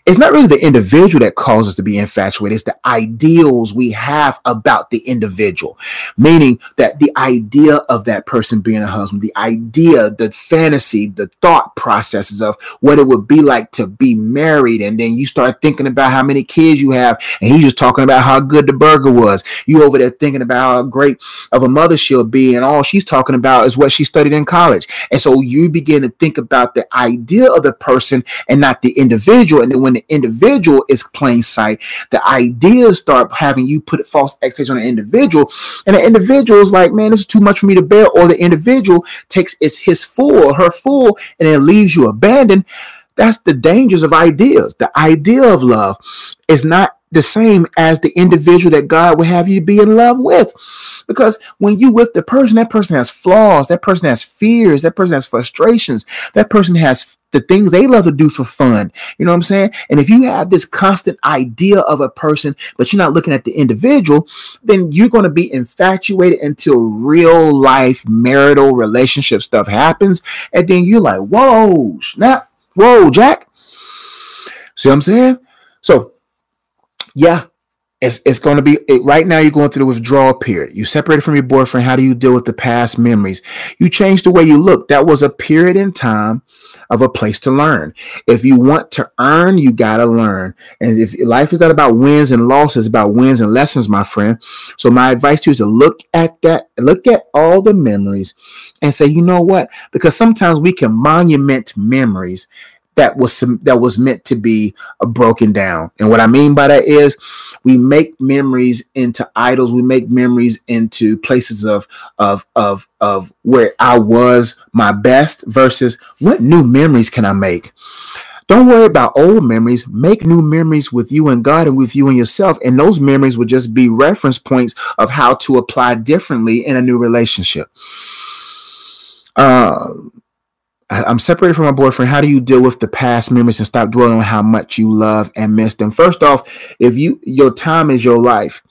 It's not really the individual that causes us to be infatuated. It's the ideals we have about the individual, meaning that the idea of that person being a husband, the idea, the fantasy, the thought processes of what it would be like to be married. And then you start thinking about how many kids you have. And he's just talking about how good the burger was. You over there thinking about how great of a mother she'll be. And all she's talking about is what she studied in college. And so you begin to think about the idea of the person and not the individual. And then when the individual is plain sight, the ideas start having you put false expectations on the individual, and the individual is like, man, this is too much for me to bear, or the individual takes it's his fool, her fool, and it leaves you abandoned. That's the dangers of ideas. The idea of love is not the same as the individual that God would have you be in love with. Because when you with the person, that person has flaws, that person has fears, that person has frustrations, that person has the things they love to do for fun. You know what I'm saying? And if you have this constant idea of a person, but you're not looking at the individual, then you're going to be infatuated until real life marital relationship stuff happens. And then you're like, whoa, snap, whoa, Jack. See what I'm saying? So, yeah, it's, it's going to be it, right now you're going through the withdrawal period. You separated from your boyfriend. How do you deal with the past memories? You change the way you look that was a period in time of a place to learn. If you want to earn you got to learn. And if life is not about wins and losses about wins and lessons my friend. So my advice to you is to look at that look at all the memories and say you know what? Because sometimes we can monument memories that was that was meant to be broken down. And what I mean by that is we make memories into idols. We make memories into places of of of of where I was my best versus what new memories can I make? Don't worry about old memories. Make new memories with you and God and with you and yourself. And those memories will just be reference points of how to apply differently in a new relationship. Uh, I'm separated from my boyfriend. How do you deal with the past memories and stop dwelling on how much you love and miss them? First off, if you your time is your life,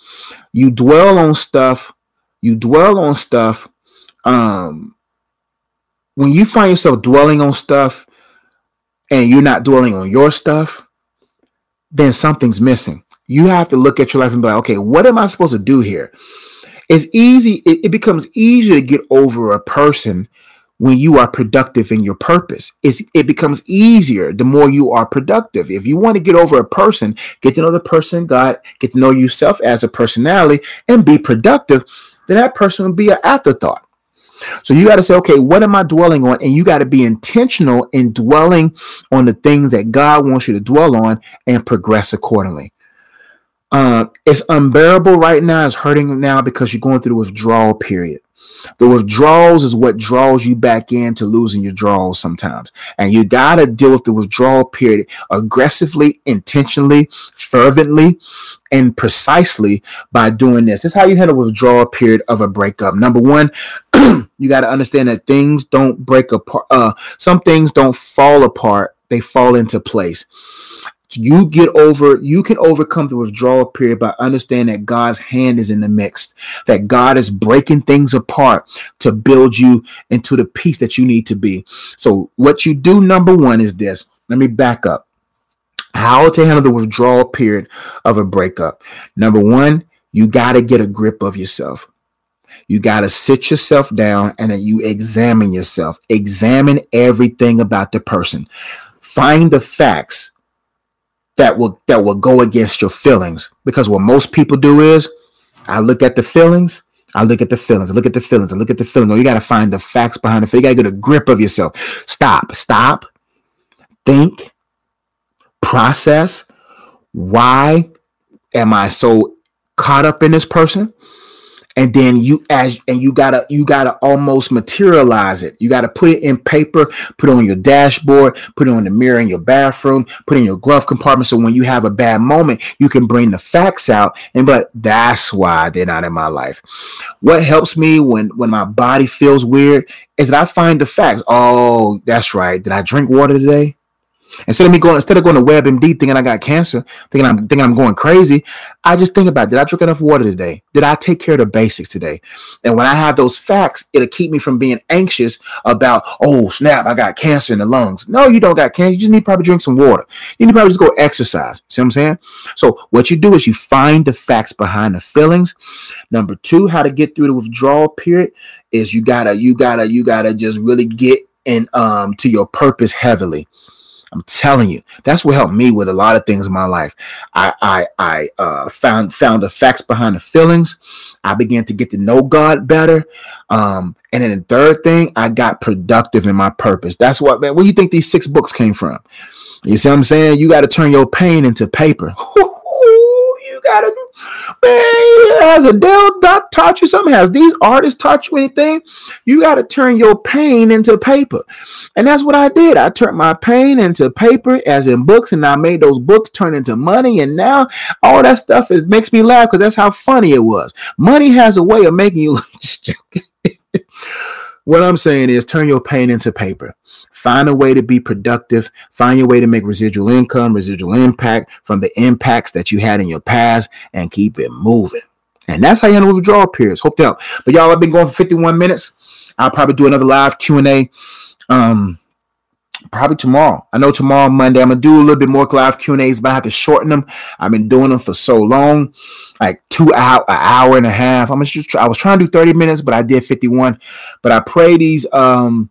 you dwell on stuff, you dwell on stuff. Um, when you find yourself dwelling on stuff and you're not dwelling on your stuff, then something's missing. You have to look at your life and be like, okay, what am I supposed to do here? It's easy, it, it becomes easier to get over a person when you are productive in your purpose. It's, it becomes easier the more you are productive. If you want to get over a person, get to know the person God, get to know yourself as a personality, and be productive, then that person will be an afterthought. So you got to say, okay, what am I dwelling on? And you got to be intentional in dwelling on the things that God wants you to dwell on and progress accordingly. Uh, it's unbearable right now. It's hurting now because you're going through the withdrawal period. The withdrawals is what draws you back into losing your draws sometimes. And you got to deal with the withdrawal period aggressively, intentionally, fervently, and precisely by doing this. This is how you handle withdrawal period of a breakup. Number one, *clears throat* you got to understand that things don't break apart. Uh, some things don't fall apart, they fall into place you get over you can overcome the withdrawal period by understanding that god's hand is in the mix that god is breaking things apart to build you into the peace that you need to be. So what you do number one is this. Let me back up. How to handle the withdrawal period of a breakup. Number one you got to get a grip of yourself. You got to sit yourself down and then you examine yourself. Examine everything about the person. Find the facts that will that will go against your feelings. Because what most people do is I look at the feelings, I look at the feelings, I look at the feelings, I look at the feelings. No, you gotta find the facts behind it. You gotta get a grip of yourself. Stop, stop, think, process. Why am I so caught up in this person? And then you as and you gotta you gotta almost materialize it. You gotta put it in paper put it on your dashboard put it on the mirror in your bathroom put it in your glove compartment so when you have a bad moment you can bring the facts out. And but that's why they're not in my life. What helps me when when my body feels weird is that i find the facts. Oh that's right. Did i drink water today Instead of me going, instead of going to WebMD thinking I got cancer, thinking I'm thinking I'm going crazy, I just think about did I drink enough water today? Did I take care of the basics today? And when I have those facts, it'll keep me from being anxious about, oh snap, I got cancer in the lungs. No, you don't got cancer. You just need probably drink some water. You need probably just go exercise. See what I'm saying? So what you do is you find the facts behind the feelings. Number two, how to get through the withdrawal period is you gotta, you gotta, you gotta just really get in um to your purpose heavily. I'm telling you, that's what helped me with a lot of things in my life. I I I uh, found found the facts behind the feelings. I began to get to know God better. Um, and then the third thing, I got productive in my purpose. That's what man. Where you think these six books came from? You see what I'm saying? You got to turn your pain into paper. *laughs* You gotta man, has Adele not taught you something? Has these artists taught you anything? You gotta turn your pain into paper. And that's what I did. I turned my pain into paper as in books, and I made those books turn into money. And now all that stuff is makes me laugh because that's how funny it was. Money has a way of making you *laughs* What I'm saying is turn your pain into paper. Find a way to be productive. Find your way to make residual income, residual impact from the impacts that you had in your past and keep it moving. And that's how you handle withdrawal periods. Hope to help. But y'all, I've been going for 51 minutes. I'll probably do another live Q&A. Um, probably tomorrow. I know tomorrow, Monday, I'm gonna do a little bit more live Q and A's, but I have to shorten them. I've been doing them for so long, like two hour, an hour and a half. I'm just, I was trying to do 30 minutes, but I did 51. But I pray these, um,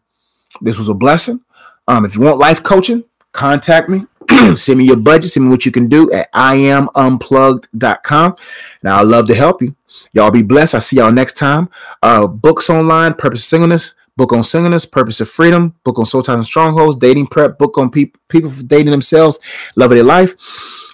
this was a blessing. Um, if you want life coaching, contact me. *clears throat* send me your budget. Send me what you can do at iamunplugged.com, and I'd love to help you. Y'all be blessed. I'll see y'all next time. Uh, books online, Purpose of Singleness book on singleness, purpose of freedom, book on soul ties and strongholds, dating prep, book on pe- people dating themselves, love of their life.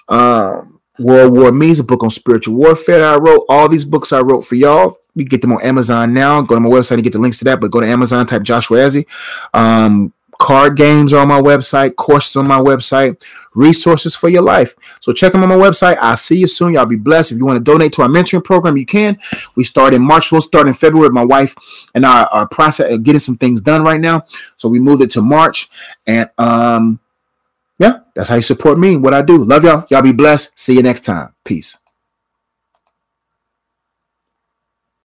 Um, World War Me is a book on spiritual warfare that I wrote. All these books I wrote for y'all. You get them on Amazon now. Go to my website and get the links to that. But go to Amazon, type Joshua Ezzy. Um, Card games are on my website, courses on my website, resources for your life. So check them on my website. I'll see you soon. Y'all be blessed. If you want to donate to our mentoring program, you can. We start in March. We'll start in February. My wife and our, process of getting some things done right now. So we moved it to March. And um, yeah, that's how you support me, what I do. Love y'all. Y'all be blessed. See you next time. Peace.